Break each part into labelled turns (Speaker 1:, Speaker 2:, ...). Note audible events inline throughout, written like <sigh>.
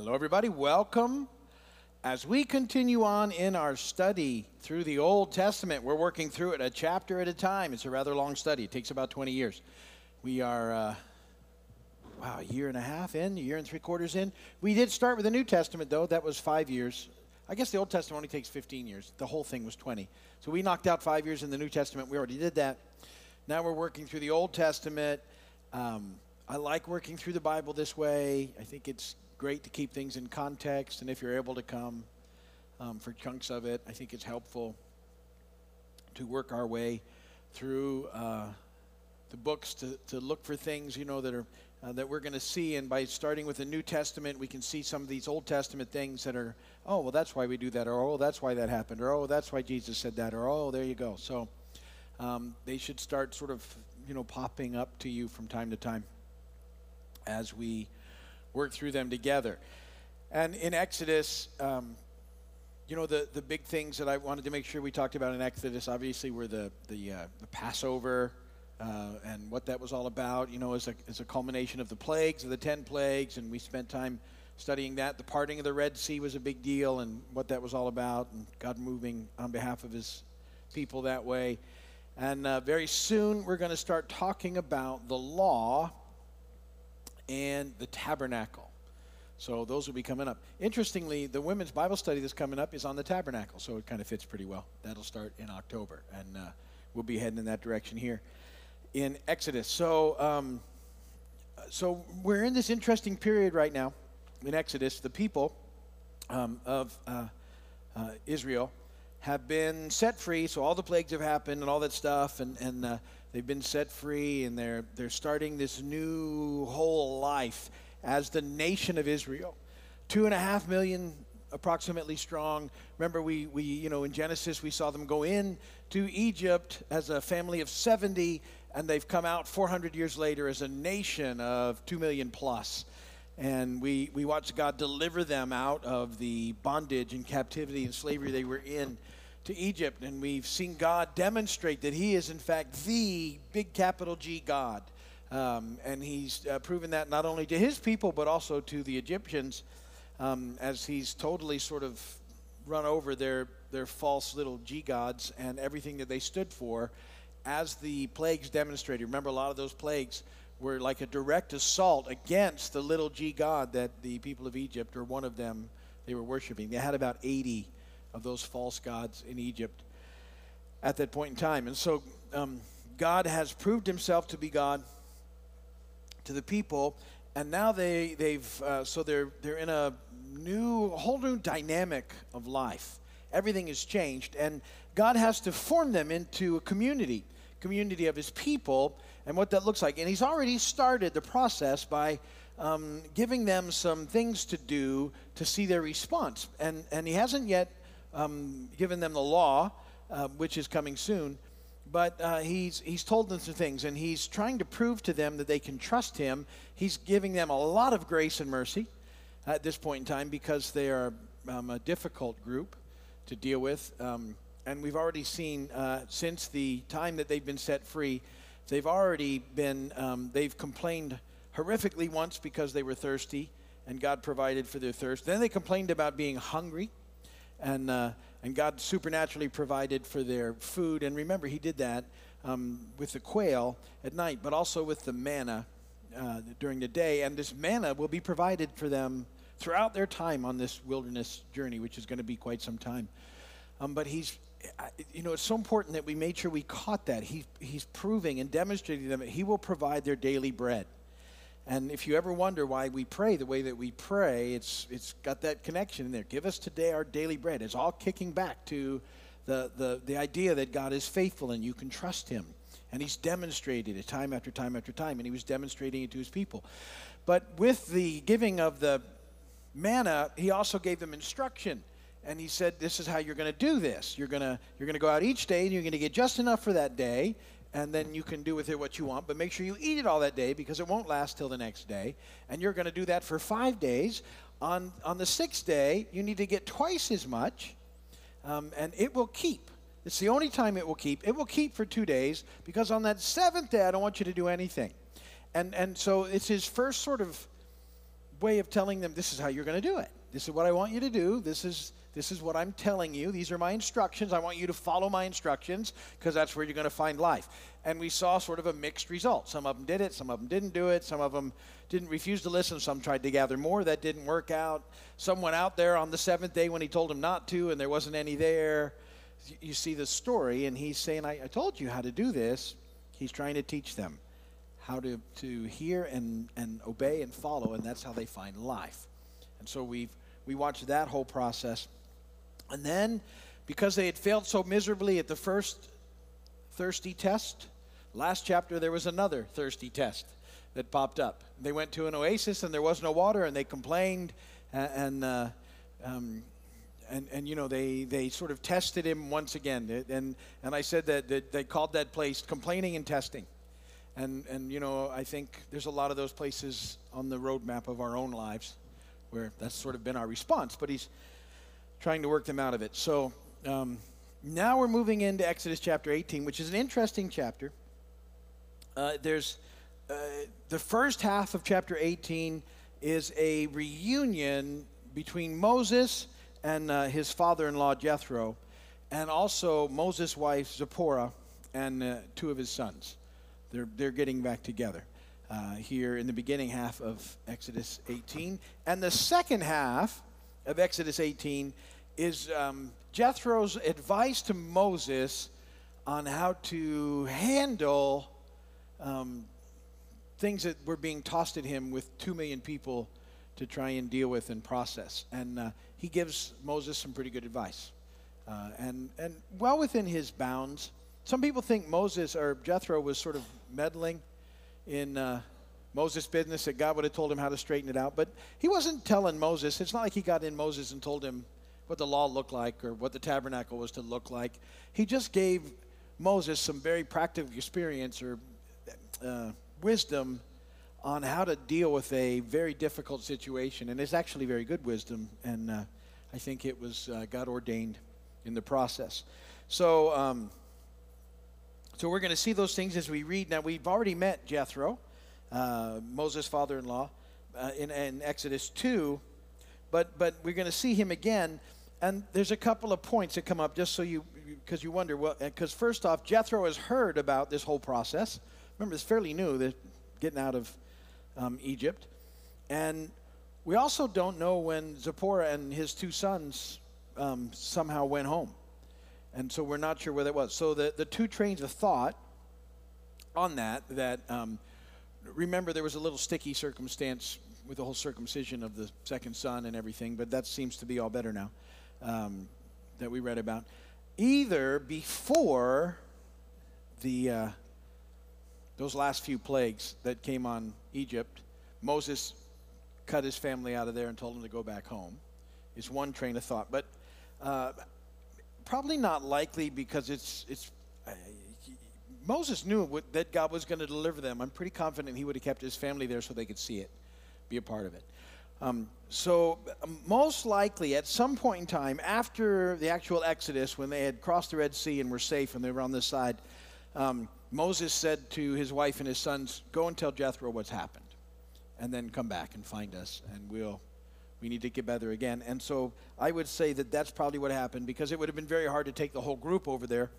Speaker 1: Hello, everybody. Welcome. As we continue on in our study through the Old Testament, we're working through it a chapter at a time. It's a rather long study, it takes about 20 years. We are, uh, wow, a year and a half in, a year and three quarters in. We did start with the New Testament, though. That was five years. I guess the Old Testament only takes 15 years. The whole thing was 20. So we knocked out five years in the New Testament. We already did that. Now we're working through the Old Testament. Um, I like working through the Bible this way. I think it's great to keep things in context, and if you're able to come um, for chunks of it, I think it's helpful to work our way through uh, the books to, to look for things, you know, that are uh, that we're going to see. And by starting with the New Testament, we can see some of these Old Testament things that are, oh, well, that's why we do that, or oh, that's why that happened, or oh, that's why Jesus said that, or oh, there you go. So um, they should start sort of, you know, popping up to you from time to time as we work through them together. And in Exodus, um, you know, the, the big things that I wanted to make sure we talked about in Exodus obviously were the, the, uh, the Passover uh, and what that was all about, you know, as a, as a culmination of the plagues, of the 10 plagues, and we spent time studying that. The parting of the Red Sea was a big deal and what that was all about, and God moving on behalf of his people that way. And uh, very soon we're going to start talking about the law and the tabernacle. So those will be coming up. Interestingly, the women's Bible study that's coming up is on the tabernacle, so it kind of fits pretty well. That'll start in October, and uh, we'll be heading in that direction here in Exodus. So, um, so we're in this interesting period right now in Exodus. The people um, of uh, uh, Israel have been set free. So all the plagues have happened and all that stuff, and and uh, They've been set free and they're, they're starting this new whole life as the nation of Israel. Two and a half million approximately strong. Remember, we, we, you know, in Genesis, we saw them go in to Egypt as a family of 70, and they've come out 400 years later as a nation of 2 million plus. And we, we watched God deliver them out of the bondage and captivity and slavery they were in to Egypt, and we've seen God demonstrate that He is, in fact, the big capital G God. Um, and He's uh, proven that not only to His people, but also to the Egyptians, um, as He's totally sort of run over their, their false little G gods and everything that they stood for, as the plagues demonstrated. Remember, a lot of those plagues were like a direct assault against the little G God that the people of Egypt, or one of them, they were worshiping. They had about 80 of those false gods in Egypt at that point in time. And so um, God has proved himself to be God to the people, and now they, they've, uh, so they're, they're in a new, whole new dynamic of life. Everything has changed, and God has to form them into a community, community of his people, and what that looks like. And he's already started the process by um, giving them some things to do to see their response. And, and he hasn't yet um, given them the law, uh, which is coming soon. But uh, he's, he's told them some things, and he's trying to prove to them that they can trust him. He's giving them a lot of grace and mercy at this point in time because they are um, a difficult group to deal with. Um, and we've already seen uh, since the time that they've been set free, they've already been, um, they've complained horrifically once because they were thirsty and God provided for their thirst. Then they complained about being hungry and uh, and God supernaturally provided for their food. And remember, He did that um, with the quail at night, but also with the manna uh, during the day. And this manna will be provided for them throughout their time on this wilderness journey, which is going to be quite some time. Um, but He's you know, it's so important that we made sure we caught that. He, he's proving and demonstrating them that He will provide their daily bread. And if you ever wonder why we pray the way that we pray, it's, it's got that connection in there. Give us today our daily bread. It's all kicking back to the, the, the idea that God is faithful and you can trust Him. And He's demonstrated it time after time after time, and He was demonstrating it to His people. But with the giving of the manna, He also gave them instruction. And He said, This is how you're going to do this. You're going to you're going to go out each day, and you're going to get just enough for that day and then you can do with it what you want. But make sure you eat it all that day because it won't last till the next day. And you're going to do that for five days. On, on the sixth day, you need to get twice as much, um, and it will keep. It's the only time it will keep. It will keep for two days because on that seventh day, I don't want you to do anything. And, and so it's his first sort of way of telling them this is how you're going to do it. This is what I want you to do. This is this is what I'm telling you. These are my instructions. I want you to follow my instructions because that's where you're going to find life. And we saw sort of a mixed result. Some of them did it, some of them didn't do it, some of them didn't refuse to listen, some tried to gather more. That didn't work out. Some went out there on the seventh day when he told them not to, and there wasn't any there. You see the story, and he's saying, I, I told you how to do this. He's trying to teach them how to, to hear and, and obey and follow, and that's how they find life. And so we've we watched that whole process. And then, because they had failed so miserably at the first thirsty test, last chapter there was another thirsty test that popped up. They went to an oasis and there was no water, and they complained, and, and uh, um, and, and you know they, they sort of tested him once again and, and i said that, that they called that place complaining and testing and, and you know i think there's a lot of those places on the roadmap of our own lives where that's sort of been our response but he's trying to work them out of it. So um, now we're moving into exodus chapter 18 which is an interesting chapter. Uh, there's uh, the first half of chapter 18 is a reunion between moses and uh, his father-in-law jethro and also moses' wife zipporah and uh, two of his sons. They're, they're getting back together uh, here in the beginning half of Exodus 18. And the second half of Exodus 18 is um, Jethro's advice to Moses on how to handle um, things that were being tossed at him with two million people to try and deal with and process. And uh, he gives Moses some pretty good advice. Uh, and, and well within his bounds. Some people think Moses or Jethro was sort of meddling in uh, Moses' business that God would have told him how to straighten it out. But he wasn't telling Moses. It's not like he got in Moses and told him what the law looked like or what the tabernacle was to look like. He just gave Moses some very practical experience or uh, wisdom on how to deal with a very difficult situation. And it's actually very good wisdom. And uh, I think it was uh, God ordained in the process. So, um, so we're going to see those things as we read. Now, we've already met Jethro, uh, Moses' father in law, uh, in, in Exodus 2, but, but we're going to see him again. And there's a couple of points that come up just so you, because you wonder, well, because first off, Jethro has heard about this whole process. Remember, it's fairly new, that getting out of um, Egypt. And we also don't know when Zipporah and his two sons um, somehow went home. And so we're not sure where that was. So the, the two trains of thought on that, that um, remember there was a little sticky circumstance with the whole circumcision of the second son and everything, but that seems to be all better now um, that we read about. Either before the uh, those last few plagues that came on Egypt, Moses cut his family out of there and told them to go back home. Is one train of thought, but uh, probably not likely because it's it's. Uh, Moses knew what, that God was going to deliver them. I'm pretty confident he would have kept his family there so they could see it, be a part of it. Um, so, um, most likely, at some point in time after the actual Exodus, when they had crossed the Red Sea and were safe and they were on this side, um, Moses said to his wife and his sons, Go and tell Jethro what's happened, and then come back and find us, and we'll we need to get together again. And so I would say that that's probably what happened because it would have been very hard to take the whole group over there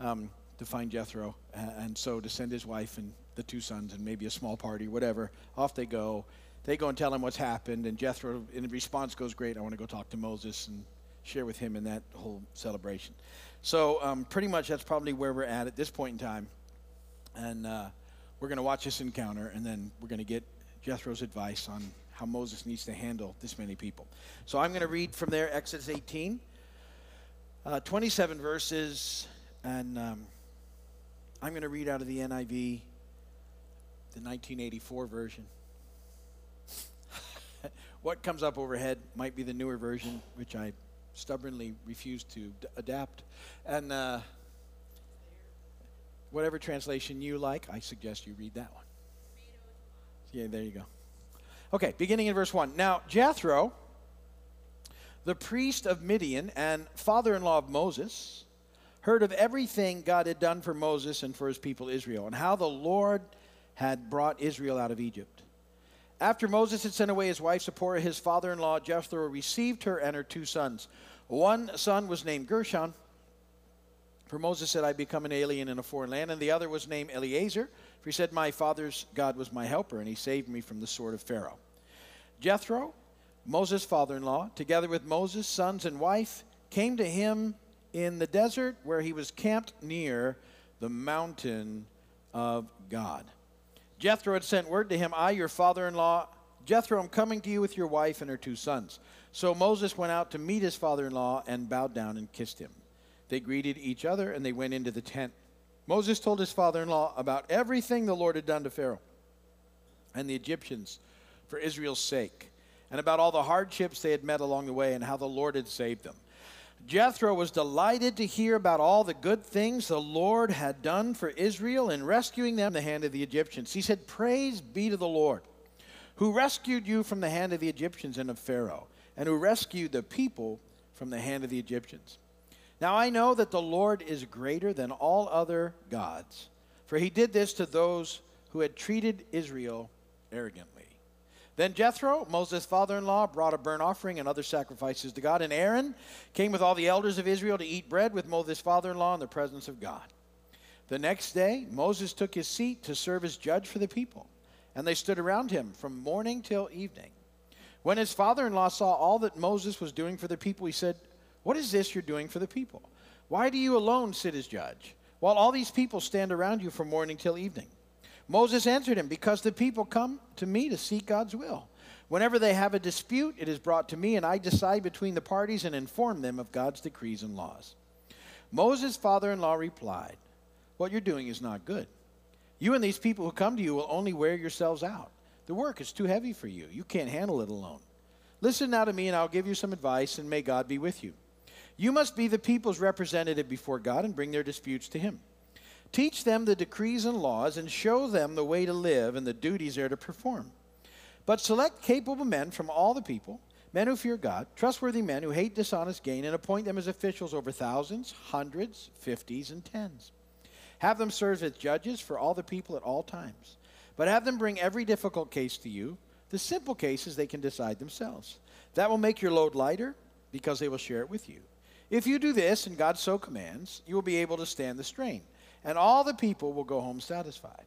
Speaker 1: um, to find Jethro. and so to send his wife and the two sons and maybe a small party, whatever, off they go. They go and tell him what's happened. And Jethro, in response, goes, Great, I want to go talk to Moses and share with him in that whole celebration. So um, pretty much that's probably where we're at at this point in time. And uh, we're going to watch this encounter and then we're going to get Jethro's advice on how Moses needs to handle this many people. So I'm going to read from there, Exodus 18, uh, 27 verses, and um, I'm going to read out of the NIV, the 1984 version. <laughs> what comes up overhead might be the newer version, which I stubbornly refuse to d- adapt. And uh, whatever translation you like, I suggest you read that one. Yeah, there you go. Okay, beginning in verse 1. Now, Jethro, the priest of Midian and father in law of Moses, heard of everything God had done for Moses and for his people Israel, and how the Lord had brought Israel out of Egypt. After Moses had sent away his wife Zipporah, his father in law Jethro received her and her two sons. One son was named Gershom, for Moses said, I become an alien in a foreign land. And the other was named Eliezer, for he said, My father's God was my helper, and he saved me from the sword of Pharaoh. Jethro, Moses' father in law, together with Moses' sons and wife, came to him in the desert where he was camped near the mountain of God. Jethro had sent word to him, I, your father in law, Jethro, I'm coming to you with your wife and her two sons. So Moses went out to meet his father in law and bowed down and kissed him. They greeted each other and they went into the tent. Moses told his father in law about everything the Lord had done to Pharaoh and the Egyptians for Israel's sake, and about all the hardships they had met along the way and how the Lord had saved them. Jethro was delighted to hear about all the good things the Lord had done for Israel in rescuing them from the hand of the Egyptians. He said, Praise be to the Lord, who rescued you from the hand of the Egyptians and of Pharaoh, and who rescued the people from the hand of the Egyptians. Now I know that the Lord is greater than all other gods, for he did this to those who had treated Israel arrogantly. Then Jethro, Moses' father in law, brought a burnt offering and other sacrifices to God. And Aaron came with all the elders of Israel to eat bread with Moses' father in law in the presence of God. The next day, Moses took his seat to serve as judge for the people. And they stood around him from morning till evening. When his father in law saw all that Moses was doing for the people, he said, What is this you're doing for the people? Why do you alone sit as judge, while all these people stand around you from morning till evening? Moses answered him, Because the people come to me to seek God's will. Whenever they have a dispute, it is brought to me, and I decide between the parties and inform them of God's decrees and laws. Moses' father in law replied, What you're doing is not good. You and these people who come to you will only wear yourselves out. The work is too heavy for you. You can't handle it alone. Listen now to me, and I'll give you some advice, and may God be with you. You must be the people's representative before God and bring their disputes to Him. Teach them the decrees and laws, and show them the way to live and the duties they're to perform. But select capable men from all the people, men who fear God, trustworthy men who hate dishonest gain, and appoint them as officials over thousands, hundreds, fifties, and tens. Have them serve as judges for all the people at all times. But have them bring every difficult case to you. The simple cases they can decide themselves. That will make your load lighter because they will share it with you. If you do this, and God so commands, you will be able to stand the strain and all the people will go home satisfied.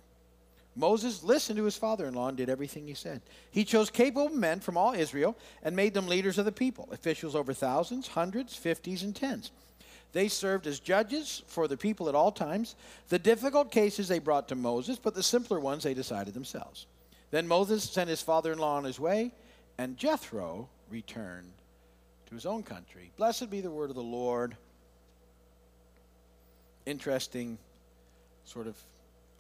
Speaker 1: Moses listened to his father in law and did everything he said. He chose capable men from all Israel and made them leaders of the people, officials over thousands, hundreds, fifties, and tens. They served as judges for the people at all times. The difficult cases they brought to Moses, but the simpler ones they decided themselves. Then Moses sent his father in law on his way, and Jethro returned to his own country. Blessed be the word of the Lord. Interesting sort of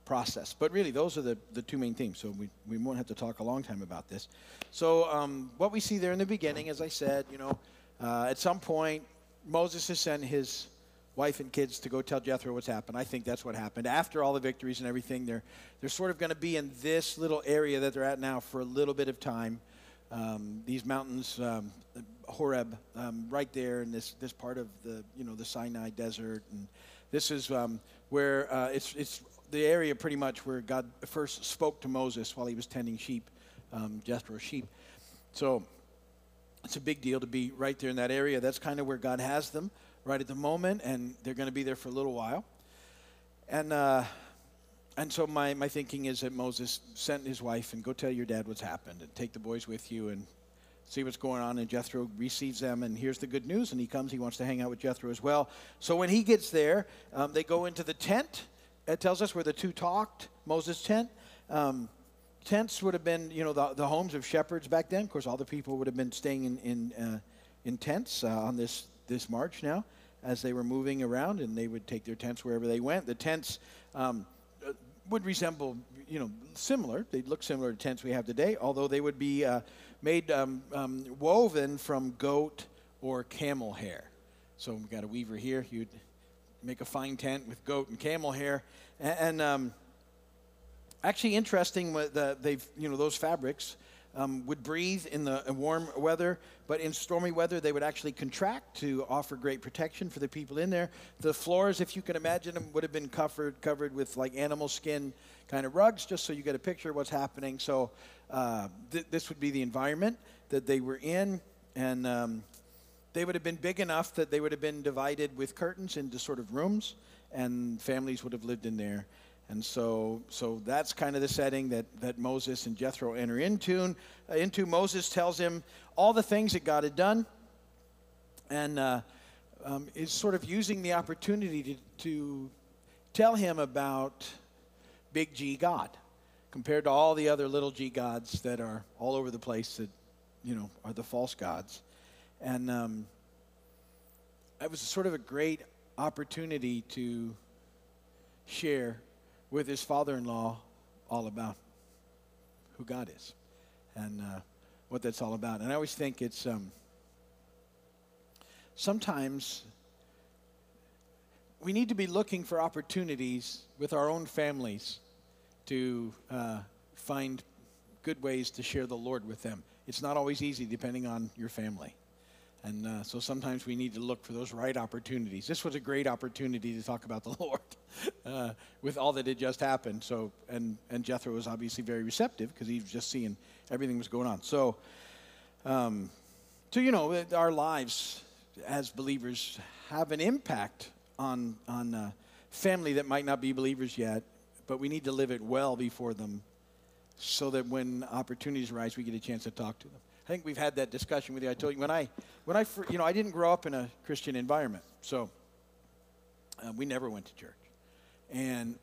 Speaker 1: process. But really, those are the, the two main themes. So we, we won't have to talk a long time about this. So um, what we see there in the beginning, as I said, you know, uh, at some point, Moses has sent his wife and kids to go tell Jethro what's happened. I think that's what happened. After all the victories and everything, they're, they're sort of going to be in this little area that they're at now for a little bit of time. Um, these mountains, um, Horeb, um, right there in this, this part of the, you know, the Sinai desert. And this is um, where uh, it's, it's the area pretty much where God first spoke to Moses while he was tending sheep, um, Jethro's sheep. So it's a big deal to be right there in that area. That's kind of where God has them right at the moment, and they're going to be there for a little while. And uh, and so my, my thinking is that Moses sent his wife and go tell your dad what's happened and take the boys with you and see what's going on. And Jethro receives them, and here's the good news. And he comes, he wants to hang out with Jethro as well. So when he gets there, um, they go into the tent. It tells us where the two talked, Moses' tent. Um, tents would have been, you know, the, the homes of shepherds back then. Of course, all the people would have been staying in, in, uh, in tents uh, on this, this march now as they were moving around, and they would take their tents wherever they went. The tents um, would resemble, you know, similar. They'd look similar to tents we have today, although they would be uh, made um, um, woven from goat or camel hair. So we've got a weaver here. You'd make a fine tent with goat and camel hair. And, and um, actually, interesting, the, they've, you know, those fabrics um, would breathe in the warm weather, but in stormy weather, they would actually contract to offer great protection for the people in there. The floors, if you can imagine them, would have been covered, covered with like animal skin kind of rugs, just so you get a picture of what's happening. So uh, th- this would be the environment that they were in. And um, they would have been big enough that they would have been divided with curtains into sort of rooms, and families would have lived in there. And so, so that's kind of the setting that, that Moses and Jethro enter into. Uh, into Moses tells him all the things that God had done, and uh, um, is sort of using the opportunity to, to tell him about Big G God, compared to all the other little G gods that are all over the place that you know are the false gods, and um, it was sort of a great opportunity to share with his father in law all about who God is and uh, what that's all about. And I always think it's um, sometimes we need to be looking for opportunities with our own families to uh, find good ways to share the Lord with them. It's not always easy depending on your family. And uh, so sometimes we need to look for those right opportunities. This was a great opportunity to talk about the <laughs> Lord uh, with all that had just happened. So, and, and Jethro was obviously very receptive because he was just seeing everything was going on. So, um, so you know, our lives as believers have an impact on on uh, family that might not be believers yet, but we need to live it well before them, so that when opportunities arise, we get a chance to talk to them. I think we've had that discussion with you. I told you when I, when I, you know, I didn't grow up in a Christian environment, so uh, we never went to church. And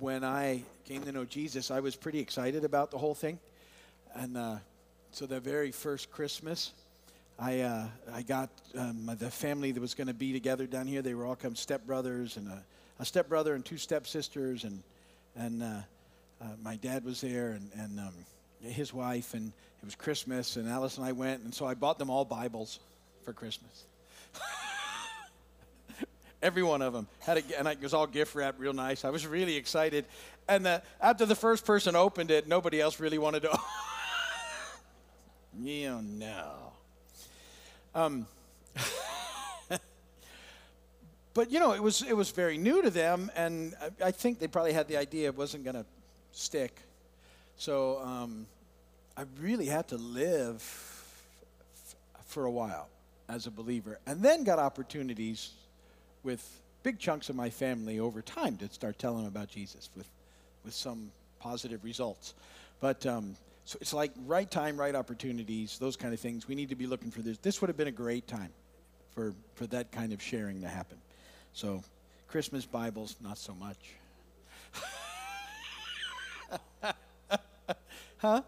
Speaker 1: when I came to know Jesus, I was pretty excited about the whole thing. And uh, so the very first Christmas, I uh, I got um, the family that was going to be together down here. They were all come stepbrothers and a, a stepbrother and two stepsisters, and and uh, my dad was there and and um, his wife, and it was Christmas, and Alice and I went, and so I bought them all Bibles for Christmas. <laughs> Every one of them had a, and it was all gift wrapped, real nice. I was really excited, and the, after the first person opened it, nobody else really wanted to. <laughs> you know. Um, <laughs> but you know, it was it was very new to them, and I, I think they probably had the idea it wasn't going to stick. So um, I really had to live f- for a while as a believer, and then got opportunities with big chunks of my family over time to start telling them about Jesus with, with some positive results. But um, so it's like right time, right opportunities, those kind of things. We need to be looking for this. This would have been a great time for, for that kind of sharing to happen. So, Christmas Bibles, not so much. <laughs> huh?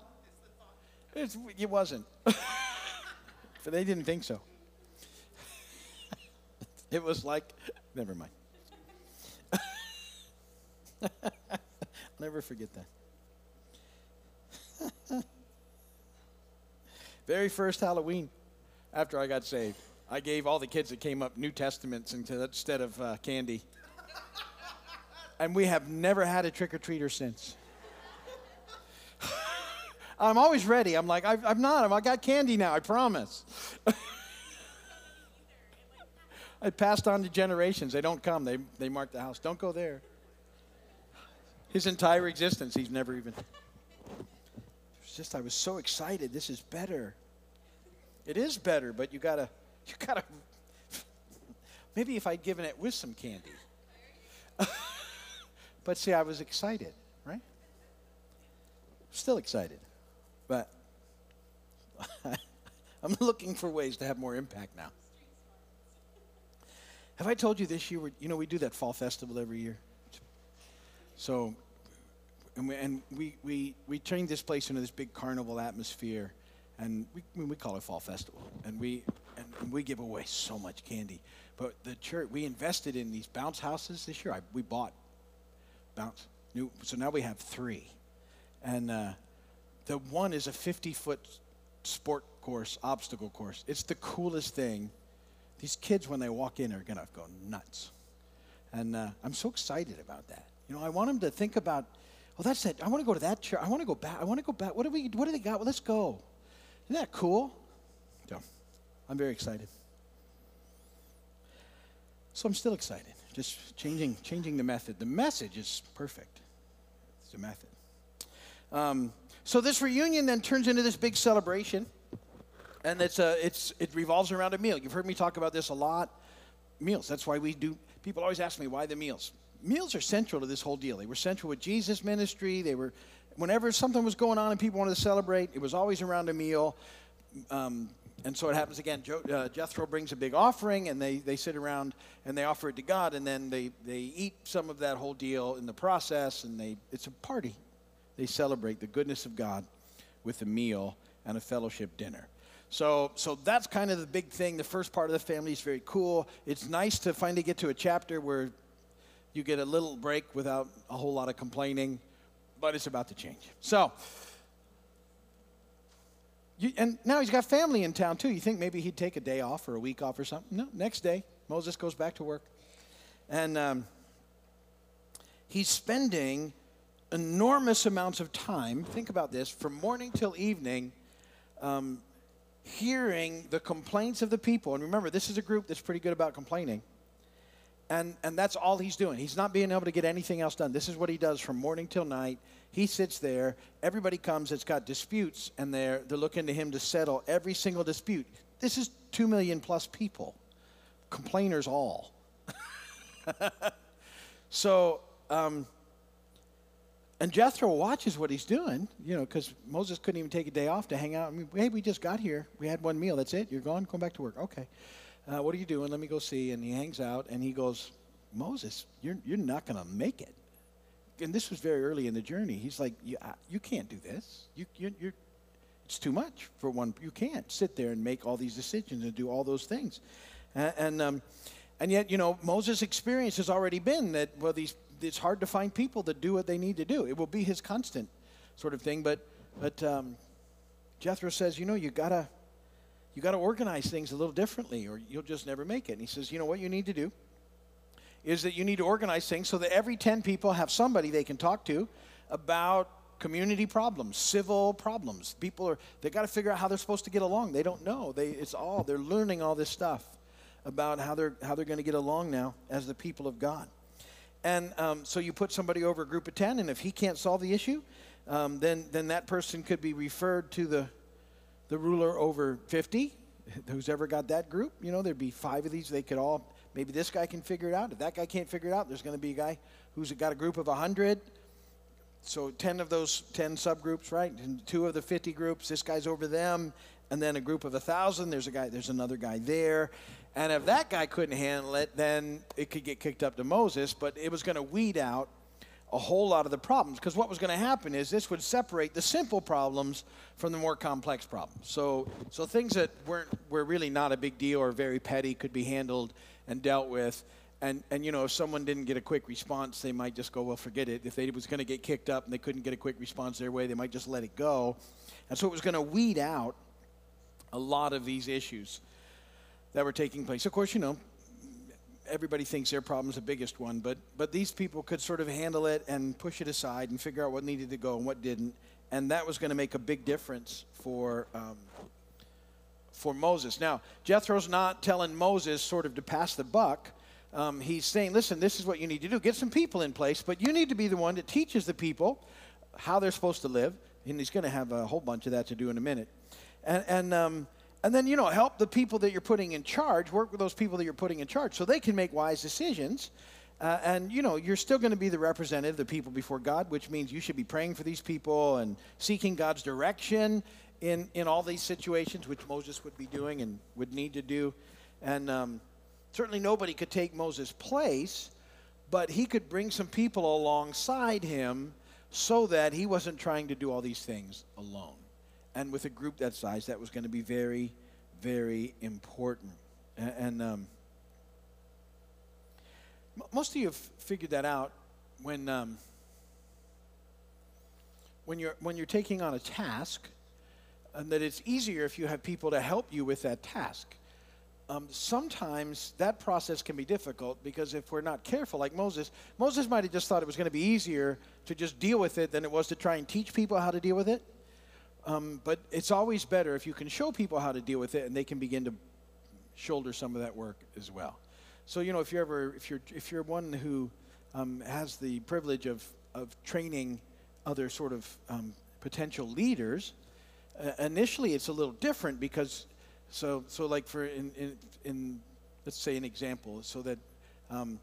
Speaker 1: It's, it wasn't. but <laughs> they didn't think so. <laughs> it was like, never mind. I'll never forget that. Very first Halloween after I got saved, I gave all the kids that came up New Testaments instead of uh, candy. and we have never had a trick or treater since. I'm always ready. I'm like, I, am not. I got candy now, I promise. <laughs> I passed on to generations. They don't come, they, they mark the house. Don't go there. His entire existence, he's never even. It's just, I was so excited. This is better. It is better, but you gotta, <laughs> you gotta. Maybe if I'd given it with some candy. <laughs> but see, I was excited, right? Still excited. But <laughs> I'm looking for ways to have more impact now. Have I told you this year? You know, we do that fall festival every year. So, and we, and we, we, we this place into this big carnival atmosphere, and we, we call it fall festival. And we, and, and we give away so much candy. But the church, we invested in these bounce houses this year. I, we bought bounce. New, so now we have three. And uh, the one is a 50 foot sport course, obstacle course. It's the coolest thing. These kids, when they walk in, are going to go nuts. And uh, I'm so excited about that. You know, I want them to think about Oh, that's it. I want to go to that chair. I want to go back. I want to go back. What do we? What do they got? Well, let's go. Isn't that cool? Yeah, I'm very excited. So I'm still excited. Just changing, changing the method. The message is perfect. It's the method. Um, so this reunion then turns into this big celebration, and it's a, it's it revolves around a meal. You've heard me talk about this a lot. Meals. That's why we do. People always ask me why the meals meals are central to this whole deal. They were central with Jesus' ministry. They were, whenever something was going on and people wanted to celebrate, it was always around a meal. Um, and so it happens again. Jo, uh, Jethro brings a big offering, and they, they sit around and they offer it to God, and then they, they eat some of that whole deal in the process, and they it's a party. They celebrate the goodness of God with a meal and a fellowship dinner. So, so that's kind of the big thing. The first part of the family is very cool. It's nice to finally get to a chapter where you get a little break without a whole lot of complaining, but it's about to change. So, you, and now he's got family in town too. You think maybe he'd take a day off or a week off or something? No, next day, Moses goes back to work. And um, he's spending enormous amounts of time, think about this, from morning till evening, um, hearing the complaints of the people. And remember, this is a group that's pretty good about complaining. And, and that's all he's doing. He's not being able to get anything else done. This is what he does from morning till night. He sits there. Everybody comes that's got disputes, and they're, they're looking to him to settle every single dispute. This is two million plus people, complainers all. <laughs> so, um, and Jethro watches what he's doing, you know, because Moses couldn't even take a day off to hang out. I mean, hey, we just got here. We had one meal. That's it. You're gone. Go back to work. Okay uh, what are you doing? Let me go see. And he hangs out and he goes, Moses, you're, you're not going to make it. And this was very early in the journey. He's like, you, uh, you can't do this. You, you, you're, it's too much for one. You can't sit there and make all these decisions and do all those things. And, and, um, and yet, you know, Moses' experience has already been that, well, these, it's hard to find people that do what they need to do. It will be his constant sort of thing. But, but um, Jethro says, you know, you got to you got to organize things a little differently or you'll just never make it. And he says, you know what you need to do is that you need to organize things so that every 10 people have somebody they can talk to about community problems, civil problems. People are they got to figure out how they're supposed to get along. They don't know. They it's all they're learning all this stuff about how they're how they're going to get along now as the people of God. And um, so you put somebody over a group of 10, and if he can't solve the issue, um, then then that person could be referred to the the ruler over 50, <laughs> who's ever got that group, you know, there'd be five of these. They could all, maybe this guy can figure it out. If that guy can't figure it out, there's going to be a guy who's got a group of 100. So 10 of those 10 subgroups, right? And two of the 50 groups, this guy's over them. And then a group of 1,000, there's a guy, there's another guy there. And if that guy couldn't handle it, then it could get kicked up to Moses. But it was going to weed out a whole lot of the problems because what was going to happen is this would separate the simple problems from the more complex problems. So, so things that weren't were really not a big deal or very petty could be handled and dealt with. And, and you know, if someone didn't get a quick response, they might just go, well, forget it. If they was going to get kicked up and they couldn't get a quick response their way, they might just let it go. And so it was going to weed out a lot of these issues that were taking place. Of course, you know, everybody thinks their problem's the biggest one, but, but these people could sort of handle it and push it aside and figure out what needed to go and what didn't. And that was going to make a big difference for, um, for Moses. Now, Jethro's not telling Moses sort of to pass the buck. Um, he's saying, listen, this is what you need to do. Get some people in place, but you need to be the one that teaches the people how they're supposed to live. And he's going to have a whole bunch of that to do in a minute. And, and um, and then, you know, help the people that you're putting in charge, work with those people that you're putting in charge so they can make wise decisions. Uh, and, you know, you're still going to be the representative the people before God, which means you should be praying for these people and seeking God's direction in, in all these situations, which Moses would be doing and would need to do. And um, certainly nobody could take Moses' place, but he could bring some people alongside him so that he wasn't trying to do all these things alone and with a group that size, that was going to be very, very important. And, and um, most of you have figured that out when um, when you're when you're taking on a task, and that it's easier if you have people to help you with that task. um, sometimes that process can be difficult because if we're not careful, like Moses, Moses might have just thought it was going to be easier to just deal with it than it was to try and teach people how to deal with it. Um, but it's always better if you can show people how to deal with it and they can begin to shoulder some of that work as well. So you know, if you're ever if you're if you're one who um, has the privilege of of training other sort of um, potential leaders, uh, initially it's a little different because so so like for in in, in let's say an example so that um,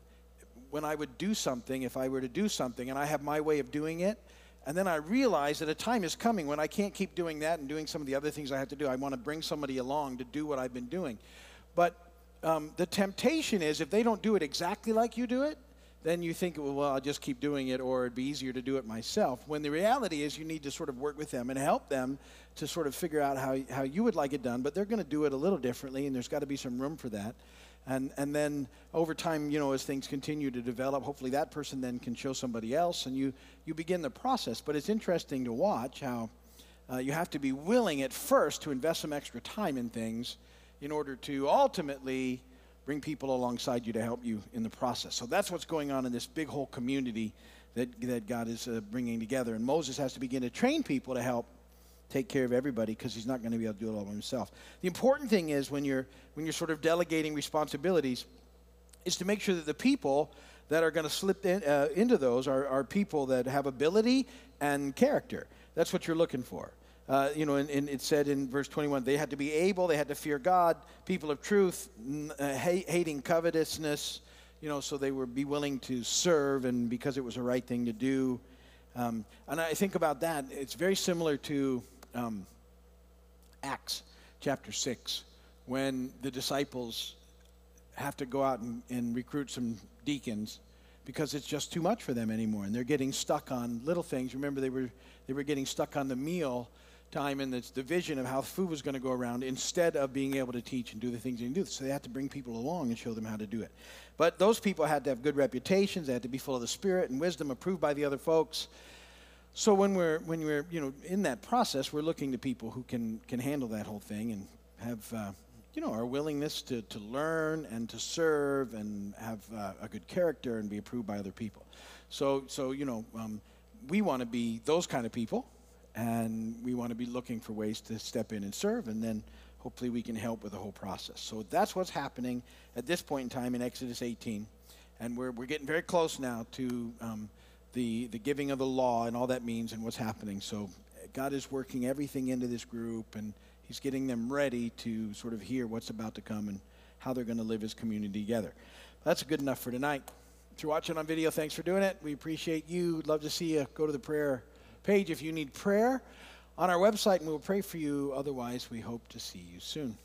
Speaker 1: when I would do something, if I were to do something and I have my way of doing it, and then I realize that a time is coming when I can't keep doing that and doing some of the other things I have to do. I want to bring somebody along to do what I've been doing. But um, the temptation is if they don't do it exactly like you do it, then you think, well, well, I'll just keep doing it or it'd be easier to do it myself. When the reality is you need to sort of work with them and help them to sort of figure out how, how you would like it done, but they're going to do it a little differently and there's got to be some room for that. And, and then over time, you know, as things continue to develop, hopefully that person then can show somebody else and you, you begin the process. But it's interesting to watch how uh, you have to be willing at first to invest some extra time in things in order to ultimately bring people alongside you to help you in the process. So that's what's going on in this big whole community that, that God is uh, bringing together. And Moses has to begin to train people to help take care of everybody because he's not going to be able to do it all by himself. The important thing is when you're when you're sort of delegating responsibilities is to make sure that the people that are going to slip in, uh, into those are, are people that have ability and character. That's what you're looking for. Uh, you know, and, and, it said in verse 21 they had to be able, they had to fear God, people of truth, uh, hating covetousness, you know, so they would be willing to serve and because it was the right thing to do. Um, and I think about that, it's very similar to um, Acts chapter 6, when the disciples have to go out and, and recruit some deacons because it's just too much for them anymore and they're getting stuck on little things remember they were they were getting stuck on the meal time and the vision of how food was going to go around instead of being able to teach and do the things they do. So they had to bring people along and show them how to do it. But those people had to have good reputations. They had to be full of the Spirit and wisdom, approved by the other folks. So when we're when we're you know in that process, we're looking to people who can can handle that whole thing and have uh, you know our willingness to to learn and to serve and have uh, a good character and be approved by other people. So so you know um, we want to be those kind of people and we want to be looking for ways to step in and serve, and then hopefully we can help with the whole process. So that's what's happening at this point in time in Exodus 18, and we're, we're getting very close now to um, the, the giving of the law and all that means and what's happening. So God is working everything into this group, and He's getting them ready to sort of hear what's about to come and how they're going to live as community together. That's good enough for tonight. If you're watching on video, thanks for doing it. We appreciate you. Love to see you. Go to the prayer page if you need prayer on our website, and we'll pray for you. Otherwise, we hope to see you soon.